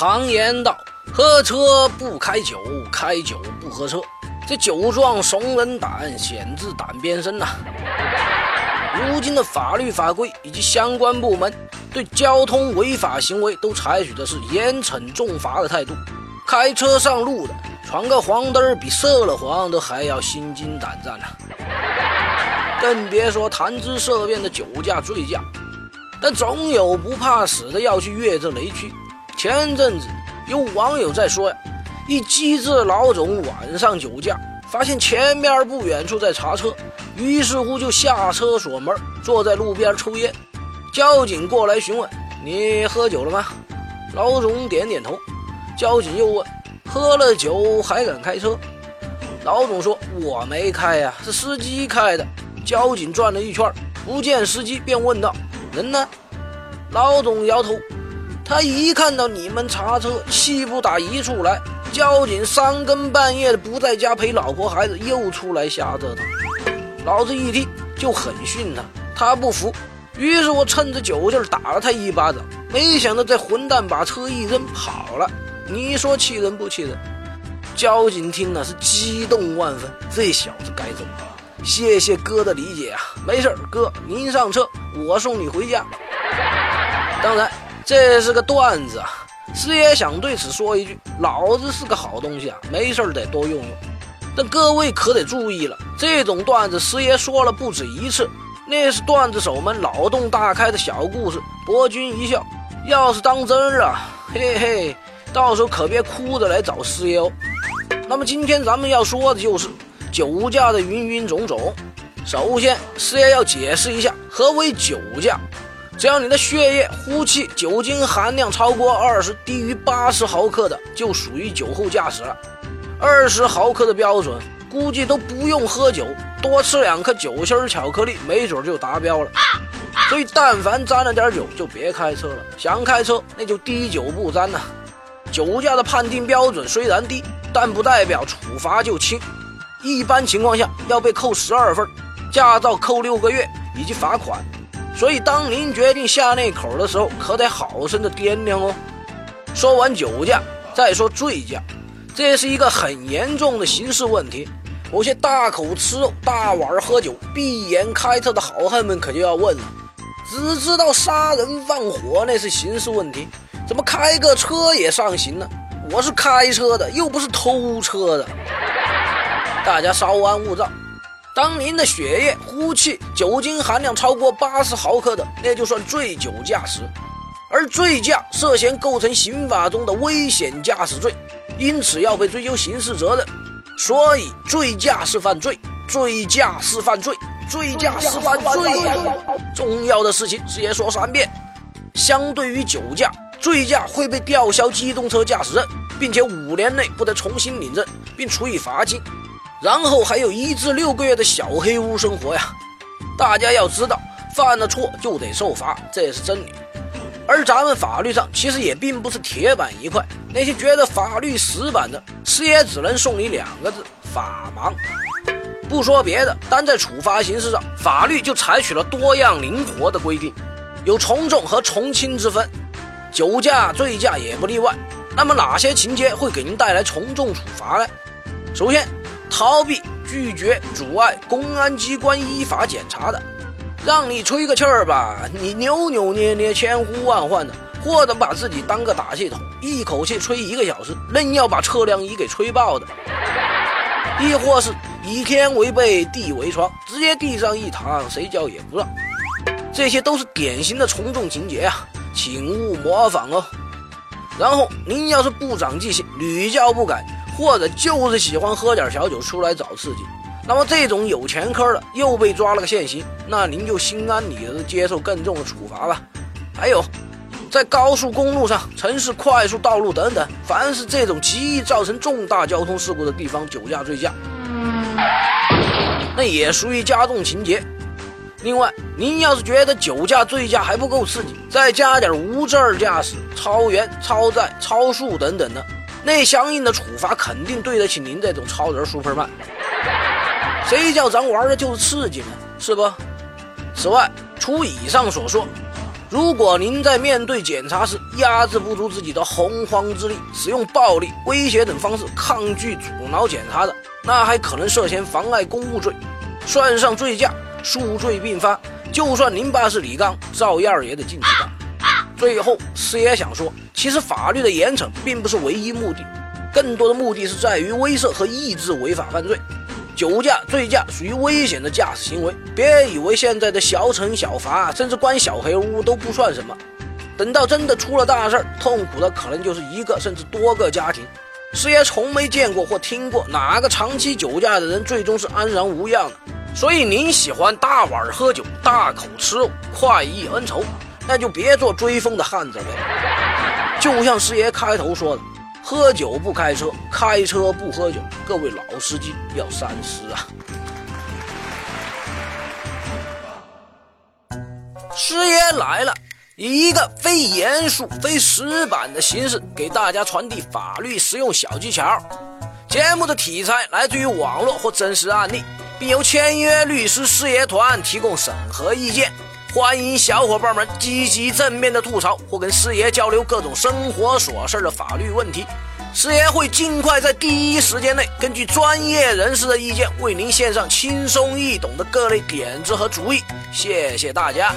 常言道：“喝车不开酒，开酒不喝车。”这酒壮怂人胆，险自胆边生呐。如今的法律法规以及相关部门对交通违法行为都采取的是严惩重罚的态度。开车上路的闯个黄灯比涉了黄都还要心惊胆战呐。更别说谈之色变的酒驾、醉驾。但总有不怕死的要去越这雷区。前阵子有网友在说呀，一机智老总晚上酒驾，发现前面不远处在查车，于是乎就下车锁门，坐在路边抽烟。交警过来询问：“你喝酒了吗？”老总点点头。交警又问：“喝了酒还敢开车？”老总说：“我没开呀，是司机开的。”交警转了一圈，不见司机，便问道。人呢？老总摇头。他一看到你们查车，气不打一处来。交警三更半夜的不在家陪老婆孩子，又出来瞎折腾。老子一听就很训他，他不服。于是我趁着酒劲打了他一巴掌。没想到这混蛋把车一扔跑了。你说气人不气人？交警听了是激动万分。这小子该走。谢谢哥的理解啊，没事哥您上车，我送你回家。当然，这是个段子啊。师爷想对此说一句：老子是个好东西啊，没事得多用用。但各位可得注意了，这种段子师爷说了不止一次，那是段子手们脑洞大开的小故事，博君一笑。要是当真了，嘿嘿，到时候可别哭着来找师爷哦。那么今天咱们要说的就是。酒驾的云云种种，首先师爷要解释一下何为酒驾。只要你的血液、呼气酒精含量超过二十，低于八十毫克的，就属于酒后驾驶了。二十毫克的标准，估计都不用喝酒，多吃两颗酒心巧克力，没准就达标了。所以，但凡沾了点酒，就别开车了。想开车，那就滴酒不沾呐。酒驾的判定标准虽然低，但不代表处罚就轻。一般情况下要被扣十二分，驾照扣六个月以及罚款。所以当您决定下那口的时候，可得好生的掂量哦。说完酒驾，再说醉驾，这是一个很严重的刑事问题。某些大口吃肉、大碗喝酒、闭眼开车的好汉们可就要问了：只知道杀人放火那是刑事问题，怎么开个车也上刑呢？我是开车的，又不是偷车的。大家稍安勿躁。当您的血液、呼气酒精含量超过八十毫克的，那就算醉酒驾驶。而醉驾涉嫌构成刑法中的危险驾驶罪，因此要被追究刑事责任。所以，醉驾是犯罪，醉驾是犯罪，醉驾是犯罪。重要的事情，直接说三遍。相对于酒驾，醉驾会被吊销机动车驾驶证，并且五年内不得重新领证，并处以罚金。然后还有一至六个月的小黑屋生活呀！大家要知道，犯了错就得受罚，这是真理。而咱们法律上其实也并不是铁板一块，那些觉得法律死板的，师爷只能送你两个字：法盲。不说别的，单在处罚形式上，法律就采取了多样灵活的规定，有从重和从轻之分，酒驾、醉驾也不例外。那么哪些情节会给您带来从重处罚呢？首先。逃避、拒绝、阻碍公安机关依法检查的，让你吹个气儿吧，你扭扭捏捏、千呼万唤的；或者把自己当个打气筒，一口气吹一个小时，愣要把测量仪给吹爆的；亦或是以天为被，地为床，直接地上一躺，谁叫也不让。这些都是典型的从众情节啊，请勿模仿哦。然后您要是不长记性，屡教不改。或者就是喜欢喝点小酒出来找刺激，那么这种有前科的又被抓了个现行，那您就心安理得接受更重的处罚吧。还有，在高速公路上、城市快速道路等等，凡是这种极易造成重大交通事故的地方，酒驾、醉驾，那也属于加重情节。另外，您要是觉得酒驾、醉驾还不够刺激，再加点无证驾驶、超员、超载、超速等等的。那相应的处罚肯定对得起您这种超人 Superman。谁叫咱玩的就是刺激呢？是不？此外，除以上所说，如果您在面对检查时压制不住自己的洪荒之力，使用暴力、威胁等方式抗拒阻挠检查的，那还可能涉嫌妨碍公务罪，算上醉驾，数罪并罚。就算您爸是李刚，照样也得进去。最后，师爷想说，其实法律的严惩并不是唯一目的，更多的目的是在于威慑和抑制违法犯罪。酒驾、醉驾属于危险的驾驶行为，别以为现在的小惩小罚，甚至关小黑屋都不算什么。等到真的出了大事儿，痛苦的可能就是一个甚至多个家庭。师爷从没见过或听过哪个长期酒驾的人最终是安然无恙的。所以您喜欢大碗喝酒、大口吃肉、快意恩仇，那就别做追风的汉子了。就像师爷开头说的。喝酒不开车，开车不喝酒，各位老司机要三思啊！师爷来了，以一个非严肃、非死板的形式给大家传递法律实用小技巧。节目的题材来自于网络或真实案例，并由签约律师师爷团提供审核意见。欢迎小伙伴们积极正面的吐槽或跟师爷交流各种生活琐事的法律问题，师爷会尽快在第一时间内根据专业人士的意见为您献上轻松易懂的各类点子和主意。谢谢大家。